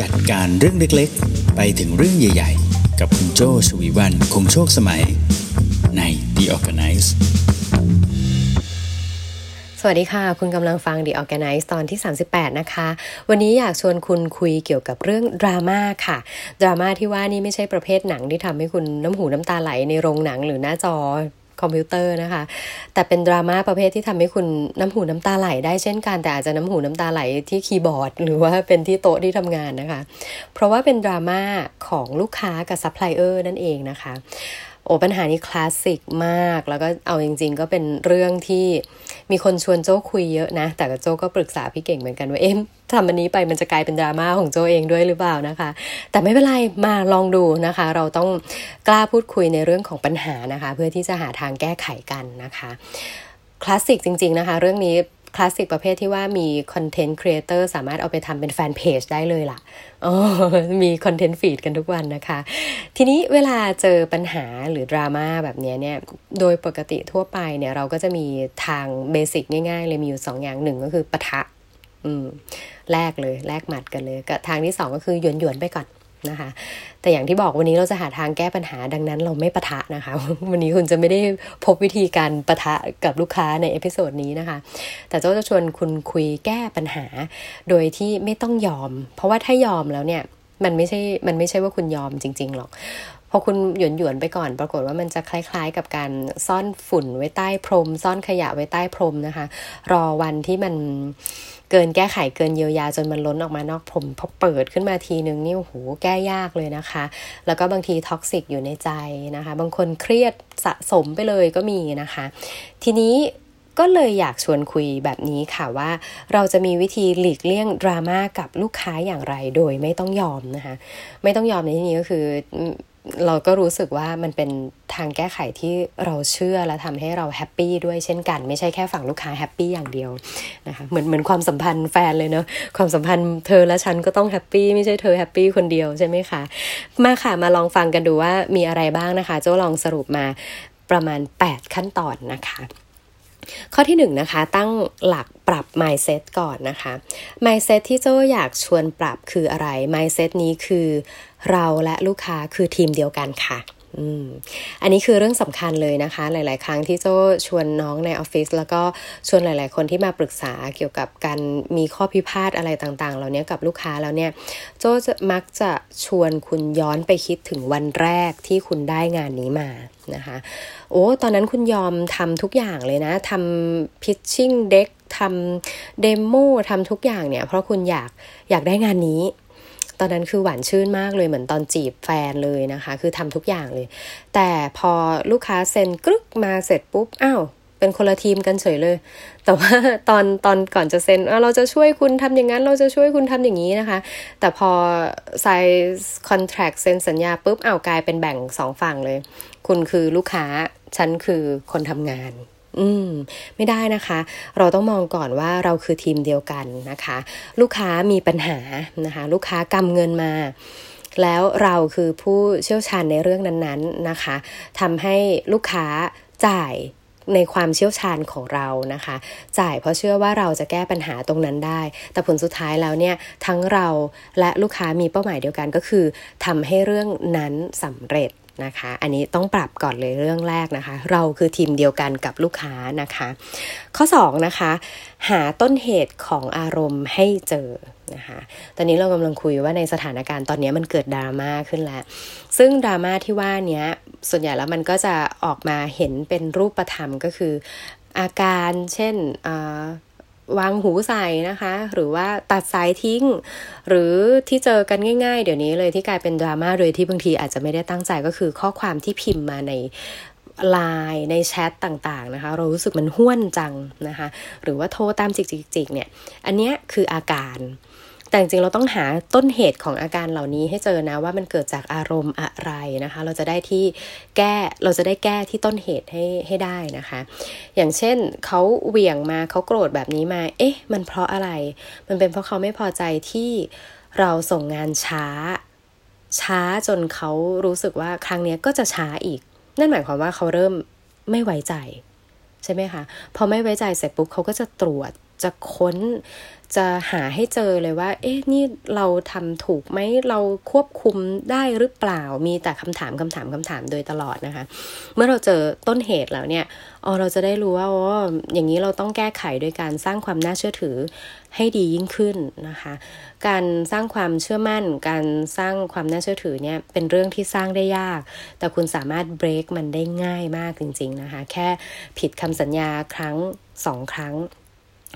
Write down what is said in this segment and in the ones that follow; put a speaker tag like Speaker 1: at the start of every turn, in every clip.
Speaker 1: จัดการเรื่องเล็กๆ ไปถึงเรื่องใหญ่ๆ กับคุณโจชวีวันคงโชคสมัย ใน The Organize
Speaker 2: สวัสดีค่ะ คุณกำลังฟัง The Organize ตอนที่ 38 นะคะ วันนี้อยากชวนคุณคุยเกี่ยวกับเรื่องดราม่าค่ะ ดราม่าที่ว่านี่ไม่ใช่ประเภทหนังที่ทำให้คุณน้ำหูน้ำตาไหลในโรงหนังหรือหน้าจอ คอมพิวเตอร์นะคะ แต่เป็นดราม่าประเภทที่ทำให้คุณน้ำหูน้ำตาไหลได้เช่นกันแต่อาจจะน้ำหูน้ำตาไหลที่คีย์บอร์ด หรือว่าเป็นที่โต๊ะที่ทำงานนะคะ เพราะว่าเป็นดราม่าของลูกค้ากับซัพพลายเออร์นั่นเองนะคะ โอ้ปัญหานี้คลาสสิกมาก แล้วก็เอาจริง ๆ ก็เป็นเรื่องที่มีคนชวนโจ้คุยเยอะนะ แต่โจ้ก็ปรึกษาพี่เก่งเหมือนกันว่าเอ๊ะทำอันนี้ไปมันจะกลายเป็นดราม่าของโจ้เองด้วยหรือเปล่านะคะ แต่ไม่เป็นไรมาลองดูนะคะ เราต้องกล้าพูดคุยในเรื่องของปัญหานะคะ เพื่อที่จะหาทางแก้ไขกันนะคะคลาสสิกจริง ๆนะคะ เรื่องนี้ คลาสสิกประเภทที่ว่ามี content creator สามารถเอาไปทำเป็นแฟนเพจได้เลยล่ะมี content feed กันทุกวันนะคะ ทีนี้เวลาเจอปัญหาหรือดราม่าแบบนี้เนี่ย โดยปกติทั่วไปเนี่ยเราก็จะมีทาง basic ง่ายๆ เลยมีอยู่สองอย่างหนึ่งก็คือปะทะ อืมแลกเลยแลกหมัดกันเลยกับทางที่สองก็คือหยวนหยวนไปก่อน นะคะ แต่อย่างที่บอกวันนี้เราจะหาทางแก้ปัญหาดังนั้นเราไม่ปะทะนะคะ วันนี้คุณจะไม่ได้พบวิธีการปะทะกับลูกค้าใน episode นี้นะคะ แต่โจ้จะชวนคุณคุยแก้ปัญหา โดยที่ไม่ต้องยอม เพราะว่าถ้ายอมแล้วเนี่ยมันไม่ใช่ มันไม่ใช่ว่าคุณยอมจริง ๆ หรอก พอคุณหยวนหยวนไปก่อนปรากฏว่ามันจะคล้าย ๆ กับการซ่อนฝุ่นไว้ใต้พรม ซ่อนขยะไว้ใต้พรมนะคะ รอวันที่มันเกินแก้ไขเกินเยียวยาจนมันล้นออกมานอกพรมพอเปิดขึ้นมาทีนึงนี่โอ้โหแก้ยากเลยนะคะ แล้วก็บางที toxic อยู่ในใจนะคะ บางคนเครียดสะสมไปเลยก็มีนะคะ ทีนี้ก็เลยอยากชวนคุยแบบนี้ค่ะว่าเราจะมีวิธีหลีกเลี่ยงดราม่ากับลูกค้าอย่างไรโดยไม่ต้องยอมนะคะ ไม่ต้องยอมในที่นี้ก็คือ เราก็รู้สึกว่ามันเป็นทางแก้ไขที่เราเชื่อและทำให้เรา happy ด้วยเช่นกัน ไม่ใช่แค่ฝั่งลูกค้า happy อย่างเดียวนะคะเหมือนเหมือนความสัมพันธ์แฟนเลยเนาะความสัมพันธ์เธอและฉันก็ต้อง happy ไม่ใช่เธอ happy คนเดียวใช่ไหมคะมาค่ะมาลองฟังกันดูว่ามีอะไรบ้างนะคะโจ้ลองสรุปมาประมาณ 8 ขั้นตอนนะคะ ข้อที่1นนะคะตั้งหลักปรับ mindset ก่อนนะคะ mindset ที่โจ้อยากชวนปรับคืออะไร mindset นี้คือเราและลูกค้าคือทีมเดียวกันค่ะ อันนี้คือเรื่องสำคัญเลยนะคะ หลาย ๆ ครั้งที่โจ้ชวนน้องในออฟฟิศแล้วก็ชวนหลาย ๆ คนที่มาปรึกษาเกี่ยวกับการมีข้อพิพาทอะไรต่าง ๆ เหล่านี้กับลูกค้าแล้วเนี่ยโจ้จะมักจะชวนคุณย้อนไปคิดถึงวันแรกที่คุณได้งานนี้มานะคะ โอ้ตอนนั้นคุณยอมทำทุกอย่างเลยนะทำพิชชิ่งเด็กทำเดโมทำทุกอย่างเนี่ย เพราะคุณอยากอยากได้งานนี้ ตอนนั้นคือหวานชื่นมากเลยเหมือนตอนจีบแฟนเลยนะคะ คือทำทุกอย่างเลย แต่พอลูกค้าเซ็นกรึกมาเสร็จปุ๊บอ้าวเป็นคนละทีมกันเฉยเลย แต่ว่าตอนตอนก่อนจะเซ็นเราจะช่วยคุณทำอย่างนั้น เราจะช่วยคุณทำอย่างนี้นะคะ แต่พอไซส์คอนแท c t เซ็นสัญญาปุ๊บเอากลายเป็นแบ่งสองฝั่งเลย คุณคือลูกค้า ฉันคือคนทำงาน อืม ไม่ได้นะคะ เราต้องมองก่อนว่าเราคือทีมเดียวกันนะคะ ลูกค้ามีปัญหานะคะ ลูกค้ากำเงินมาแล้วเราคือผู้เชี่ยวชาญในเรื่องนั้นๆนะคะทำให้ลูกค้าจ่ายในความเชี่ยวชาญของเรานะคะ จ่ายเพราะเชื่อว่าเราจะแก้ปัญหาตรงนั้นได้ แต่ผลสุดท้ายแล้วเนี่ยทั้งเราและลูกค้ามีเป้าหมายเดียวกันก็คือทำให้เรื่องนั้นสำเร็จ นะคะ อันนี้ต้องปรับก่อนเลยเรื่องแรกนะคะ เราคือทีมเดียวกันกับลูกค้านะคะ ข้อ2นะคะหาต้นเหตุของอารมณ์ให้เจอนะคะตอนนี้เรากำลังคุยว่าในสถานการณ์ตอนนี้มันเกิดดราม่าขึ้นแล้ว ซึ่งดราม่าที่ว่านี้ส่วนใหญ่แล้วมันก็จะออกมาเห็นเป็นรูปธรรมก็คืออาการเช่น วางหูใส่นะคะ หรือว่าตัดสายทิ้ง หรือที่เจอกันง่ายๆ เดี๋ยวนี้เลยที่กลายเป็นดราม่าโดยที่บางทีอาจจะไม่ได้ตั้งใจก็คือข้อความที่พิมพ์มาในไลน์ในแชทต่างๆนะคะ เรารู้สึกมันห้วนจังนะคะ หรือว่าโทรตามจิกๆเนี่ย อันนี้คืออาการ แต่จริงเราต้องหาต้นเหตุของอาการเหล่านี้ให้เจอนะว่ามันเกิดจากอารมณ์อะไรนะคะ เราจะได้ที่แก้เราจะได้แก้ที่ต้นเหตุให้ให้ได้นะคะ อย่างเช่นเขาเหวี่ยงมาเขาโกรธแบบนี้มา เอ๊ะ มันเพราะอะไร มันเป็นเพราะเขาไม่พอใจที่เราส่งงานช้า ช้าจนเขารู้สึกว่าครั้งนี้ก็จะช้าอีก นั่นหมายความว่าเขาเริ่มไม่ไว้ใจ ใช่ไหมคะ พอไม่ไว้ใจเสร็จปุ๊บเขาก็จะตรวจจะค้น จะหาให้เจอเลยว่า เอ๊ะ นี่เราทำถูกไหมเราควบคุมได้หรือเปล่า มีแต่คำถามคำถามคำถามโดยตลอดนะคะ เมื่อเราเจอต้นเหตุแล้วเนี่ยอ๋อเราจะได้รู้ว่าอ๋ออย่างนี้เราต้องแก้ไขโดยการสร้างความน่าเชื่อถือให้ดียิ่งขึ้นนะคะ การสร้างความเชื่อมั่น การสร้างความน่าเชื่อถือเนี่ยเป็นเรื่องที่สร้างได้ยาก แต่คุณสามารถเบรกมันได้ง่ายมากจริง ๆนะคะ แค่ผิดคำสัญญาครั้งสองครั้ง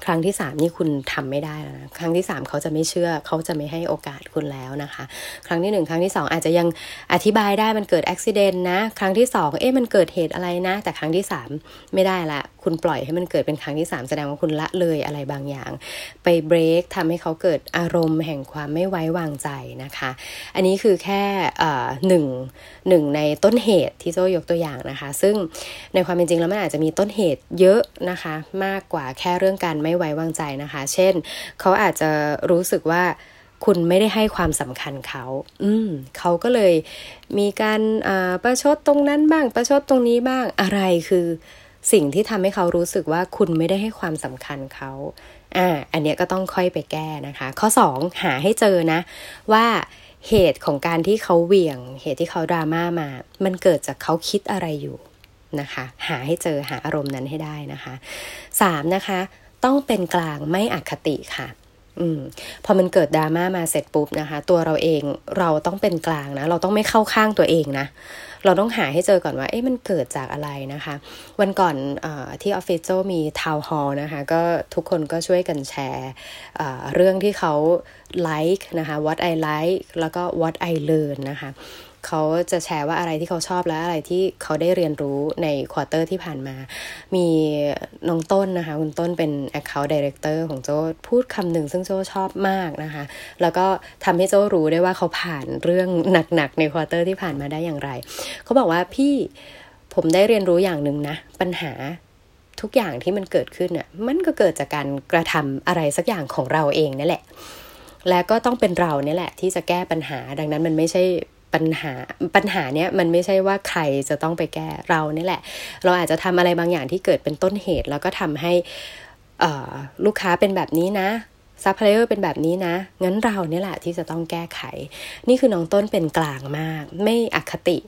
Speaker 2: ครั้งที่สามนี่คุณทำไม่ได้แล้วนะครั้งที่สามเขาจะไม่เชื่อเขาจะไม่ให้โอกาสคุณแล้วนะคะ ครั้งที่หนึ่งครั้งที่สองอาจจะยังอธิบายได้มันเกิดอุบิเหตุนะ ครั้งที่สองเอ๊ะมันเกิดเหตุอะไรนะ แต่ครั้งที่สามไม่ได้ละ คุณปล่อยให้มันเกิดเป็นครั้งที่สามแสดงว่าคุณละเลยอะไรบางอย่าง ไปเบรกทำให้เขาเกิดอารมณ์แห่งความไม่ไว้วางใจนะคะ อันนี้คือแค่หนึ่งหนึ่งในต้นเหตุที่โจยกตัวอย่างนะคะ ซึ่งในความเป็นจริงแล้วมันอาจจะมีต้นเหตุเยอะนะคะ มากกว่าแค่เรื่องการไม่ไว้วางใจนะคะ เช่น เขาอาจจะรู้สึกว่าคุณไม่ได้ให้ความสำคัญเขา อืม เขาก็เลยมีการประชดตรงนั้นบ้าง ประชดตรงนี้บ้าง อะไรคือสิ่งที่ทำให้เขารู้สึกว่าคุณไม่ได้ให้ความสำคัญเขา อ่า อันเนี้ยก็ต้องค่อยไปแก้นะคะ ข้อ 2 หาให้เจอนะ ว่าเหตุของการที่เขาเหวี่ยง เหตุที่เขาดราม่ามา มันเกิดจากเขาคิดอะไรอยู่นะคะ หาให้เจอหาอารมณ์นั้นให้ได้นะคะ 3 นะคะ ต้องเป็นกลางไม่อคติค่ะอืมพอมันเกิดดราม่ามาเสร็จปุ๊บนะคะ ตัวเราเองเราต้องเป็นกลางนะ เราต้องไม่เข้าข้างตัวเองนะ เราต้องหาให้เจอก่อนว่า เอ๊ะมันเกิดจากอะไรนะคะ วันก่อนอที่ออฟฟิศโจ้มี town hall นะคะ ก็ทุกคนก็ช่วยกันแชร์เรื่องที่เขา like นะคะ what I like แล้วก็ what I learn นะคะ เขาจะแชร์ว่าอะไรที่เขาชอบและอะไรที่เขาได้เรียนรู้ใน quarter ที่ผ่านมา มีน้องต้นนะคะ คุณต้นเป็น Account Director ของโจ้พูดคำหนึ่งซึ่งโจ้ชอบมากนะคะ แล้วก็ทำให้โจ้รู้ได้ว่าเขาผ่านเรื่องหนักๆ ในควอเตอร์ที่ผ่านมาได้อย่างไร เขาบอกว่าพี่ผมได้เรียนรู้อย่างหนึ่งนะ ปัญหาทุกอย่างที่มันเกิดขึ้นเนี่ยมันก็เกิดจากการกระทำอะไรสักอย่างของเราเองนี่นแหละและก็ต้องเป็นเราเนี่ยแหละที่จะแก้ปัญหา ดังนั้นมันไม่ใช่ ปัญหาปัญหาเนี้ยมันไม่ใช่ว่าใครจะต้องไปแก้เรานี่แหละ เราอาจจะทำอะไรบางอย่างที่เกิดเป็นต้นเหตุ แล้วก็ทำให้ลูกค้าเป็นแบบนี้นะซัพพลายเออร์เป็นแบบนี้นะ งั้นเราเนี่ยแหละที่จะต้องแก้ไข นี่คือน้องต้นเป็นกลางมาก ไม่อคติ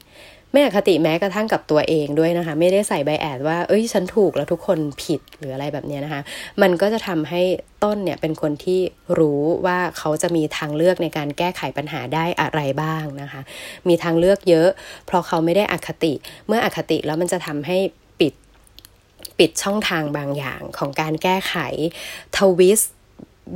Speaker 2: ไม่อคติแม้กระทั่งกับตัวเองด้วยนะคะ ไม่ได้ใส่ bias ว่า เอ้ยฉันถูกแล้วทุกคนผิดหรืออะไรแบบนี้นะคะ มันก็จะทำให้ต้นเนี่ยเป็นคนที่รู้ว่าเขาจะมีทางเลือกในการแก้ไขปัญหาได้อะไรบ้างนะคะ มีทางเลือกเยอะ เพราะเขาไม่ได้อคติ เมื่ออคติแล้วมันจะทำให้ปิดปิดช่องทางบางอย่างของการแก้ไขทวิส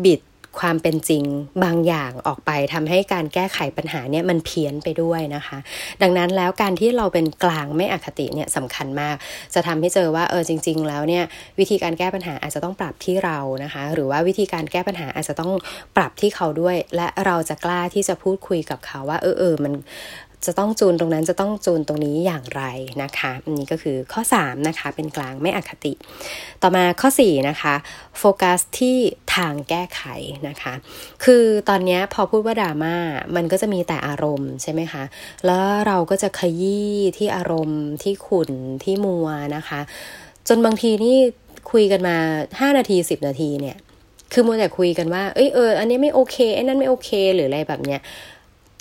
Speaker 2: บิด ความเป็นจริงบางอย่างออกไปทำให้การแก้ไขปัญหาเนี่ยมันเพี้ยนไปด้วยนะคะ ดังนั้นแล้วการที่เราเป็นกลางไม่อคติเนี่ยสำคัญมาก จะทำให้เจอว่าเออจริง ๆ แล้วเนี่ยวิธีการแก้ปัญหาอาจจะต้องปรับที่เรานะคะ หรือว่าวิธีการแก้ปัญหาอาจจะต้องปรับที่เขาด้วย และเราจะกล้าที่จะพูดคุยกับเขาว่าเออเออมัน จะต้องจูนตรงนั้นจะต้องจูนตรงนี้อย่างไรนะคะอันนี้ก็คือข้อ 3 นะคะ เป็นกลางไม่อคติ ต่อมาข้อ 4 นะคะ โฟกัสที่ทางแก้ไขนะคะ คือตอนนี้พอพูดว่าดราม่ามันก็จะมีแต่อารมณ์ใช่ไหมคะ แล้วเราก็จะขยี้ที่อารมณ์ที่ขุ่นที่มัวนะคะ จนบางทีนี่คุยกันมา 5 นาที 10 นาทีเนี่ย คือมัวแต่คุยกันว่า เอ้ยเออ อันนี้ไม่โอเคไอ้นั่นไม่โอเค หรืออะไรแบบเนี้ย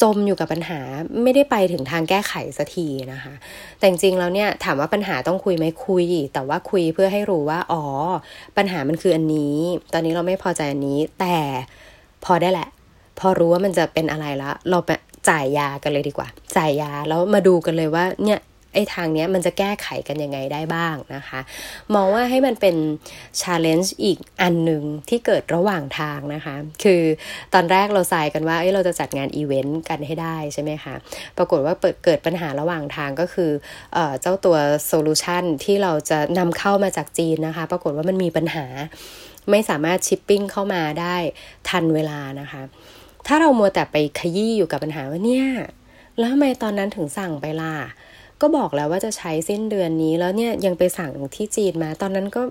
Speaker 2: จมอยู่กับปัญหาไม่ได้ไปถึงทางแก้ไขสักทีนะคะ แต่จริงๆแล้วเนี่ยถามว่าปัญหาต้องคุยไหมคุย แต่ว่าคุยเพื่อให้รู้ว่าอ๋อปัญหามันคืออันนี้ ตอนนี้เราไม่พอใจอันนี้ แต่พอได้แหละ พอรู้ว่ามันจะเป็นอะไรแล้วเราไปจ่ายยากันเลยดีกว่า จ่ายยาแล้วมาดูกันเลยว่าเนี่ย ไอ้ทางเนี้ยมันจะแก้ไขกันยังไงได้บ้างนะคะ มองว่าให้มันเป็นชาเลนจ์อีกอันหนึ่งที่เกิดระหว่างทางนะคะ คือตอนแรกเราใส่กันว่าเอ้เราจะจัดงานอีเวนต์กันให้ได้ใช่ไหมคะปรากฏว่าเปิดเกิดปัญหาระหว่างทางก็คือเอเจ้าตัว solution ที่เราจะนำเข้ามาจากจีนนะคะ ปรากฏว่ามันมีปัญหาไม่สามารถชิปปิ้งเข้ามาได้ทันเวลานะคะ ถ้าเรามัวแต่ไปขยี้อยู่กับปัญหาว่าเนี่ย แล้วทำไมตอนนั้นถึงสั่งไปล่ะ ก็บอกแล้วว่าจะใช้สิ้นเดือนนี้แล้วเนี่ยยังไปสั่งที่จีนมา ตอนนั้นก็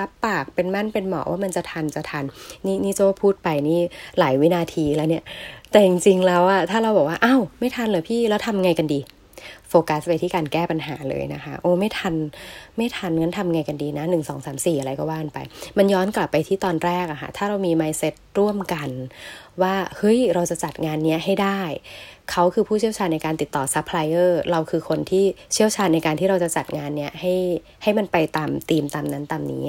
Speaker 2: รับปากเป็นมั่นเป็นเหมาะว่ามันจะทันจะทัน นี่นี่โจ้พูดไปนี่หลายวินาทีแล้วเนี่ย แต่จริงๆแล้วอะถ้าเราบอกว่าอ้าวไม่ทันเลยพี่แล้วทำไงกันดี โฟกัสไปที่การแก้ปัญหาเลยนะคะ โอ้ไม่ทันไม่ทันงั้นทำไงกันดีนะหนึ่งสองสามสี่อะไรก็ว่ากันไป มันย้อนกลับไปที่ตอนแรกอะค่ะ ถ้าเรามี mindset ร่วมกัน ว่าเฮ้ยเราจะจัดงานนี้ให้ได้ เขาคือผู้เชี่ยวชาญในการติดต่อซัพพลายเออร์เราคือคนที่เชี่ยวชาญในการที่เราจะจัดงานเนี้ยให้ให้มันไปตามธีมตามนั้นตามนี้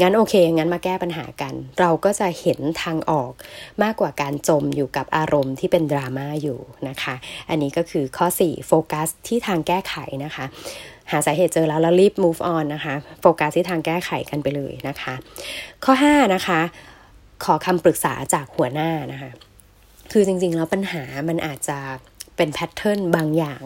Speaker 2: งั้นโอเค งั้นมาแก้ปัญหากัน เราก็จะเห็นทางออกมากกว่าการจมอยู่กับอารมณ์ที่เป็นดราม่าอยู่นะคะ อันนี้ก็คือข้อ 4 โฟกัสที่ทางแก้ไขนะคะ หาสาเหตุเจอแล้วแล้วรีบ move on นะคะ โฟกัสที่ทางแก้ไขกันไปเลยนะคะ ข้อ 5 นะคะ ขอคำปรึกษาจากหัวหน้านะคะ คือจริงๆแล้วปัญหามันอาจจะ เป็น pattern บางอย่าง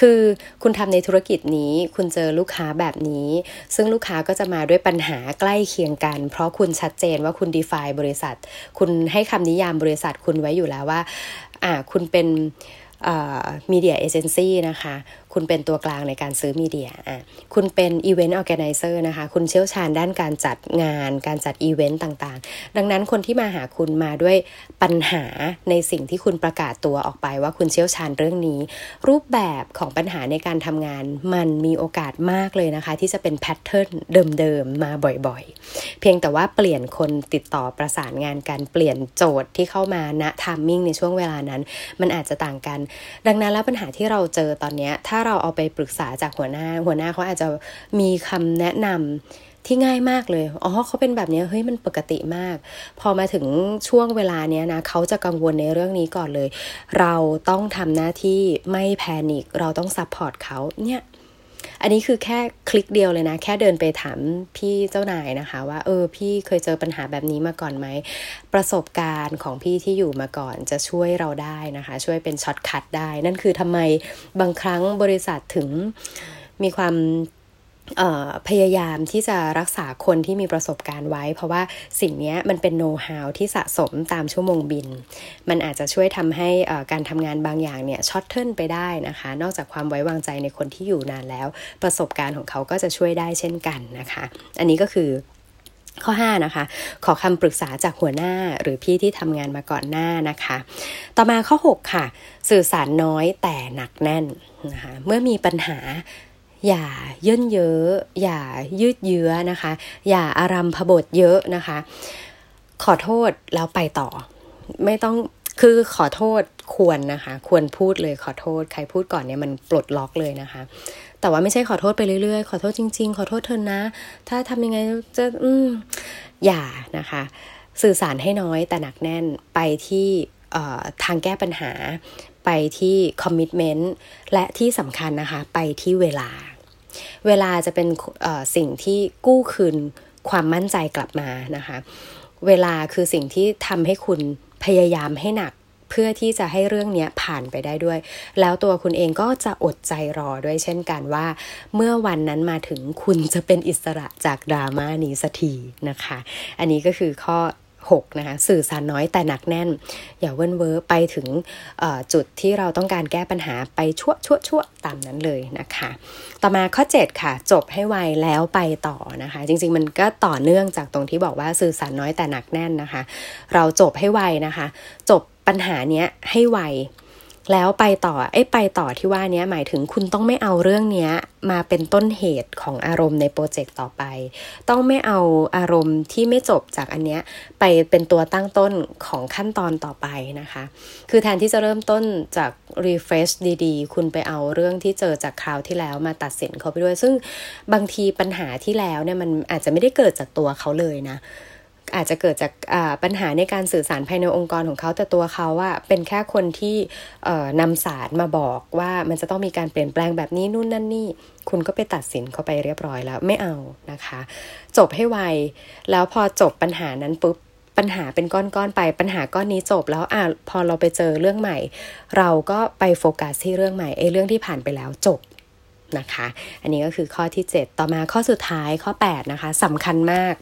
Speaker 2: คือคุณทำในธุรกิจนี้ คุณเจอลูกค้าแบบนี้ ซึ่งลูกค้าก็จะมาด้วยปัญหาใกล้เคียงกัน เพราะคุณชัดเจนว่าคุณ define บริษัท คุณให้คำนิยามบริษัทคุณไว้อยู่แล้วว่า อ่า คุณเป็น media agency นะคะ คุณเป็นตัวกลางในการซื้อ media อะคุณเป็น event organizer นะคะ คุณเชี่ยวชาญด้านการจัดงาน การจัดอีเวนต์ต่างๆ ดังนั้นคนที่มาหาคุณมาด้วยปัญหาในสิ่งที่คุณประกาศตัวออกไปว่าคุณเชี่ยวชาญเรื่องนี้ รูปแบบของปัญหาในการทำงานมันมีโอกาสมากเลยนะคะ ที่จะเป็นแพทเทิร์นเดิมๆมาบ่อยๆ เพียงแต่ว่าเปลี่ยนคนติดต่อประสานงานกันเปลี่ยนโจทย์ที่เข้ามาณทามมิ่งในช่วงเวลานั้น มันอาจจะต่างกัน ดังนั้นแล้วปัญหาที่เราเจอตอนนี้ถ้าเราเอาไปปรึกษาจากหัวหน้า หัวหน้าเขาอาจจะมีคำแนะนำที่ง่ายมากเลย อ๋อเขาเป็นแบบนี้ เฮ้ย มันปกติมาก พอมาถึงช่วงเวลาเนี้ยนะ เขาจะกังวลในเรื่องนี้ก่อนเลย เราต้องทำหน้าที่ไม่ panic เราต้อง support เขา เนี่ย อันนี้คือแค่คลิกเดียวเลยนะ แค่เดินไปถามพี่เจ้านายนะคะ ว่าเออพี่เคยเจอปัญหาแบบนี้มาก่อนไหม ประสบการณ์ของพี่ที่อยู่มาก่อนจะช่วยเราได้นะคะ ช่วยเป็น shortcut ได้ นั่นคือทำไมบางครั้งบริษัทถึงมีความ พยายามที่จะรักษาคนที่มีประสบการณ์ไว้ เพราะว่าสิ่งนี้มันเป็นโน้ตฮาวที่สะสมตามชั่วโมงบิน มันอาจจะช่วยทำให้การทำงานบางอย่างเนี่ยช็อตเทิลไปได้นะคะ นอกจากความไว้วางใจในคนที่อยู่นานแล้ว ประสบการณ์ของเขาก็จะช่วยได้เช่นกันนะคะ อันนี้ก็คือข้อ 5 นะคะ ขอคำปรึกษาจากหัวหน้าหรือพี่ที่ทำงานมาก่อนหน้านะคะ ต่อมาข้อ 6 ค่ะ สื่อสารน้อยแต่หนักแน่นนะคะเมื่อมีปัญหา อย่าเยินเยอะอย่ายืดเยื้อนะคะ อย่าอารัมพบทเยอะนะคะ ขอโทษแล้วไปต่อ ไม่ต้องคือขอโทษควรนะคะ ควรพูดเลยขอโทษ ใครพูดก่อนเนี่ยมันปลดล็อกเลยนะคะ แต่ว่าไม่ใช่ขอโทษไปเรื่อยๆ ขอโทษจริง ๆ ขอโทษเธอนะ ถ้าทำยังไงจะอืมอย่านะคะ สื่อสารให้น้อยแต่หนักแน่นไปที่ทางแก้ปัญหาไปที่คอมมิชเมนต์และที่สำคัญนะคะ ไปที่เวลา เวลาจะเป็นสิ่งที่กู้คืนความมั่นใจกลับมานะคะ เวลาคือสิ่งที่ทำให้คุณพยายามให้หนักเพื่อที่จะให้เรื่องนี้ผ่านไปได้ด้วย แล้วตัวคุณเองก็จะอดใจรอด้วยเช่นกันว่า เมื่อวันนั้นมาถึงคุณจะเป็นอิสระจากดราม่านี้สักทีนะคะ อันนี้ก็คือข้อ 6นะคะสื่อสารน้อยแต่หนักแน่น อย่าเว้นเวอร์ไปถึงจุดที่เราต้องการแก้ปัญหาไปชั่วชั่วชั่วตามนั้นเลยนะคะ ต่อมาข้อ 7 ค่ะ จบให้ไวแล้วไปต่อนะคะ จริง ๆ มันก็ต่อเนื่องจากตรงที่บอกว่าสื่อสารน้อยแต่หนักแน่นนะคะ เราจบให้ไวนะคะ จบปัญหาเนี้ยให้ไว แล้วไปต่อไอ้ไปต่อที่ว่านี้หมายถึงคุณต้องไม่เอาเรื่องนี้มาเป็นต้นเหตุของอารมณ์ในโปรเจกต์ต่อไป ต้องไม่เอาอารมณ์ที่ไม่จบจากอันเนี้ยไปเป็นตัวตั้งต้นของขั้นตอนต่อไปนะคะ คือแทนที่จะเริ่มต้นจาก refresh ดีๆ คุณไปเอาเรื่องที่เจอจากคราวที่แล้วมาตัดสินเขาไปด้วย ซึ่งบางทีปัญหาที่แล้วเนี่ยมันอาจจะไม่ได้เกิดจากตัวเขาเลยนะ อาจจะเกิดจากปัญหาในการสื่อสารภายในองค์กรของเขาแต่ตัวเขาอะเป็นแค่คนที่นำสารมาบอกว่ามันจะต้องมีการเปลี่ยนแปลงแบบนี้นู่นนั่นนี่ คุณก็ไปตัดสินเขาไปเรียบร้อยแล้วไม่เอานะคะ จบให้ไวแล้วพอจบปัญหานั้นปุ๊บปัญหาเป็นก้อนๆไปปัญหาก้อนนี้จบแล้วอะพอเราไปเจอเรื่องใหม่ เราก็ไปโฟกัสที่เรื่องใหม่ไอ้เรื่องที่ผ่านไปแล้วจบนะคะ อันนี้ก็คือข้อที่ 7 ต่อมาข้อสุดท้ายข้อ 8 นะคะสำคัญมาก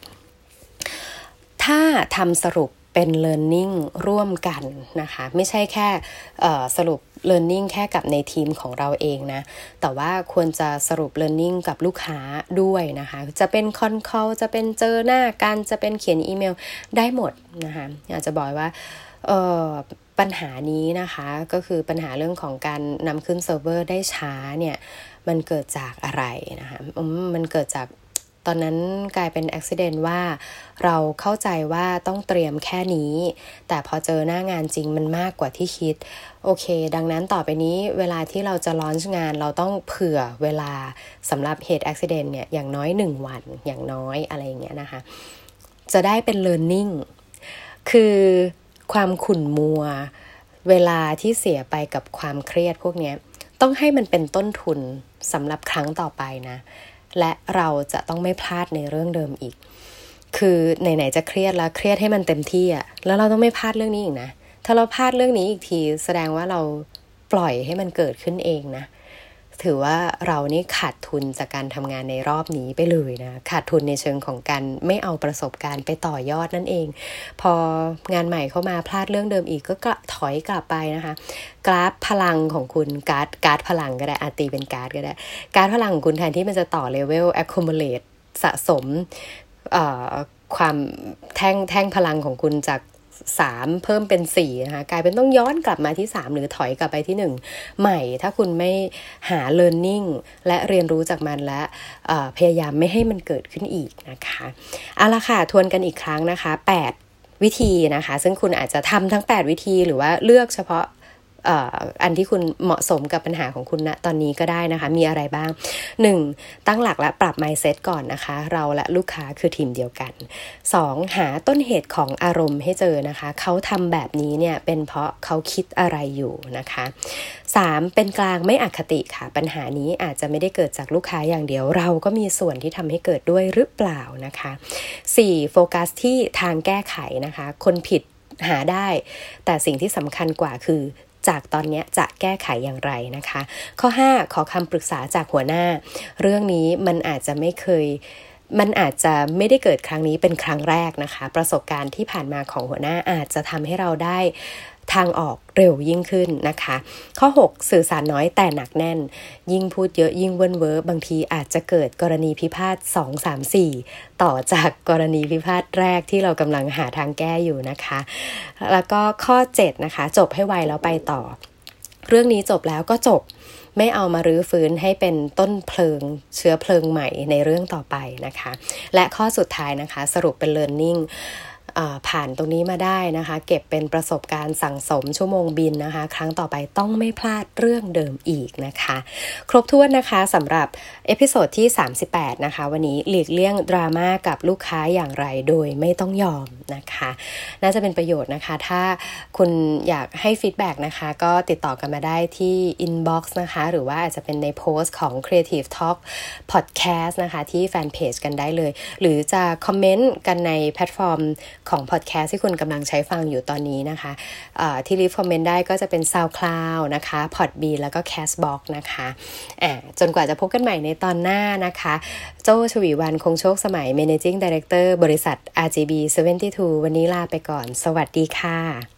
Speaker 2: ถ้าทำสรุปเป็น learning ร่วมกันนะคะ ไม่ใช่แค่สรุป learning แค่กับในทีมของเราเองนะ แต่ว่าควรจะสรุป learning กับลูกค้าด้วยนะคะ จะเป็น con call จะเป็นเจอหน้ากันจะเป็นเขียนอีเมลได้หมดนะคะอยากจะบอกว่าปัญหานี้นะคะก็คือปัญหาเรื่องของการนำขึ้นเซิร์ฟเวอร์ได้ช้าเนี่ยมันเกิดจากอะไรนะคะมันเกิดจาก ตอนนั้นกลายเป็นอุบิเหตุว่า เราเข้าใจว่าต้องเตรียมแค่นี้ แต่พอเจอหน้างานจริงมันมากกว่าที่คิด โอเค ดังนั้นต่อไปนี้เวลาที่เราจะลอนช์งานเราต้องเผื่อเวลาสำหรับเหตุอุบิเหตุเนี่ยอย่างน้อยหนึ่งวันอย่างน้อยอะไรอย่างเงี้ยนะคะ จะได้เป็น learning คือความขุ่นมัว เวลาที่เสียไปกับความเครียดพวกนี้ต้องให้มันเป็นต้นทุนสำหรับครั้งต่อไปนะ และเราจะต้องไม่พลาดในเรื่องเดิมอีก คือไหนๆจะเครียดแล้วเครียดให้มันเต็มที่อะแล้วเราต้องไม่พลาดเรื่องนี้อีกนะถ้าเราพลาดเรื่องนี้อีกที แสดงว่าเราปล่อยให้มันเกิดขึ้นเองนะ ถือว่าเรานี่ขาดทุนจากการทำงานในรอบนี้ไปเลยนะ ขาดทุนในเชิงของการไม่เอาประสบการณ์ไปต่อยอดนั่นเอง พองานใหม่เข้ามาพลาดเรื่องเดิมอีกก็ถอยกลับไปนะคะ กราฟพลังของคุณการ์ดการ์ดพลังก็ได้อะตีเป็นการ์ดก็ได้ การ์ดพลังของคุณแทนที่มันจะต่อเลเวล accumulate สะสมความแท่งแท่งพลังของคุณจาก สามเพิ่มเป็นสี่นะคะกลายเป็นต้องย้อนกลับมาที่สามหรือถอยกลับไปที่หนึ่งใหม่ ถ้าคุณไม่หา learning และเรียนรู้จากมันและพยายามไม่ให้มันเกิดขึ้นอีกนะคะเอาละค่ะทวนกันอีกครั้งนะคะ 8 วิธีนะคะ ซึ่งคุณอาจจะทำทั้ง 8 วิธีหรือว่าเลือกเฉพาะ อันที่คุณเหมาะสมกับปัญหาของคุณณนะตอนนี้ก็ได้นะคะ มีอะไรบ้าง 1. ตั้งหลักและปรับ mindset ก่อนนะคะ เราและลูกค้าคือทีมเดียวกัน 2. หาต้นเหตุของอารมณ์ให้เจอนะคะ เขาทำแบบนี้เนี่ยเป็นเพราะเขาคิดอะไรอยู่นะคะ 3. เป็นกลางไม่อคติค่ะ ปัญหานี้อาจจะไม่ได้เกิดจากลูกค้าอย่างเดียว เราก็มีส่วนที่ทำให้เกิดด้วยหรือเปล่านะคะ 4. โฟกัสที่ทางแก้ไขนะคะ คนผิดหาได้ แต่สิ่งที่สำคัญกว่าคือ จากตอนนี้จะแก้ไขอย่างไรนะคะ ข้อ 5 ขอคำปรึกษาจากหัวหน้า เรื่องนี้มันอาจจะไม่เคยมันอาจจะไม่ได้เกิดครั้งนี้เป็นครั้งแรกนะคะ ประสบการณ์ที่ผ่านมาของหัวหน้าอาจจะทำให้เราได้ ทางออกเร็วยิ่งขึ้นนะคะ ข้อ 6 สื่อสารน้อยแต่หนักแน่น ยิ่งพูดเยอะยิ่งเวิ่นเว้อบางทีอาจจะเกิดกรณีพิพาท 2 3 4 ต่อจากกรณีพิพาทแรกที่เรากำลังหาทางแก้อยู่นะคะ แล้วก็ข้อ 7 นะคะ จบให้ไวแล้วไปต่อ เรื่องนี้จบแล้วก็จบไม่เอามารื้อฟื้นให้เป็นต้นเพลิงเชื้อเพลิงใหม่ในเรื่องต่อไปนะคะ และข้อสุดท้ายนะคะ สรุปเป็น learning ผ่านตรงนี้มาได้นะคะ เก็บเป็นประสบการณ์สั่งสมชั่วโมงบินนะคะ ครั้งต่อไปต้องไม่พลาดเรื่องเดิมอีกนะคะ ครบถ้วนนะคะสำหรับ episode ที่ 38 นะคะ วันนี้หลีกเลี่ยงดราม่ากับลูกค้าอย่างไรโดยไม่ต้องยอมนะคะ น่าจะเป็นประโยชน์นะคะ ถ้าคุณอยากให้ feedback นะคะ ก็ติดต่อกันมาได้ที่ inbox นะคะ หรือว่าอาจจะเป็นในโพสต์ของ Creative Talk Podcast นะคะ ที่แฟนเพจกันได้เลย หรือจะคอมเมนต์กันในแพลตฟอร์มของพอดแคสต์ที่คุณกำลังใช้ฟังอยู่ตอนนี้นะคะ ที่ leave comment ได้ก็จะเป็น SoundCloud นะคะ Podbean แล้วก็ Castbox นะคะจนกว่าจะพบกันใหม่ในตอนหน้านะคะ โจชวีวันคงโชคสมัย Managing Director บริษัท RGB 72 วันนี้ลาไปก่อน สวัสดีค่ะ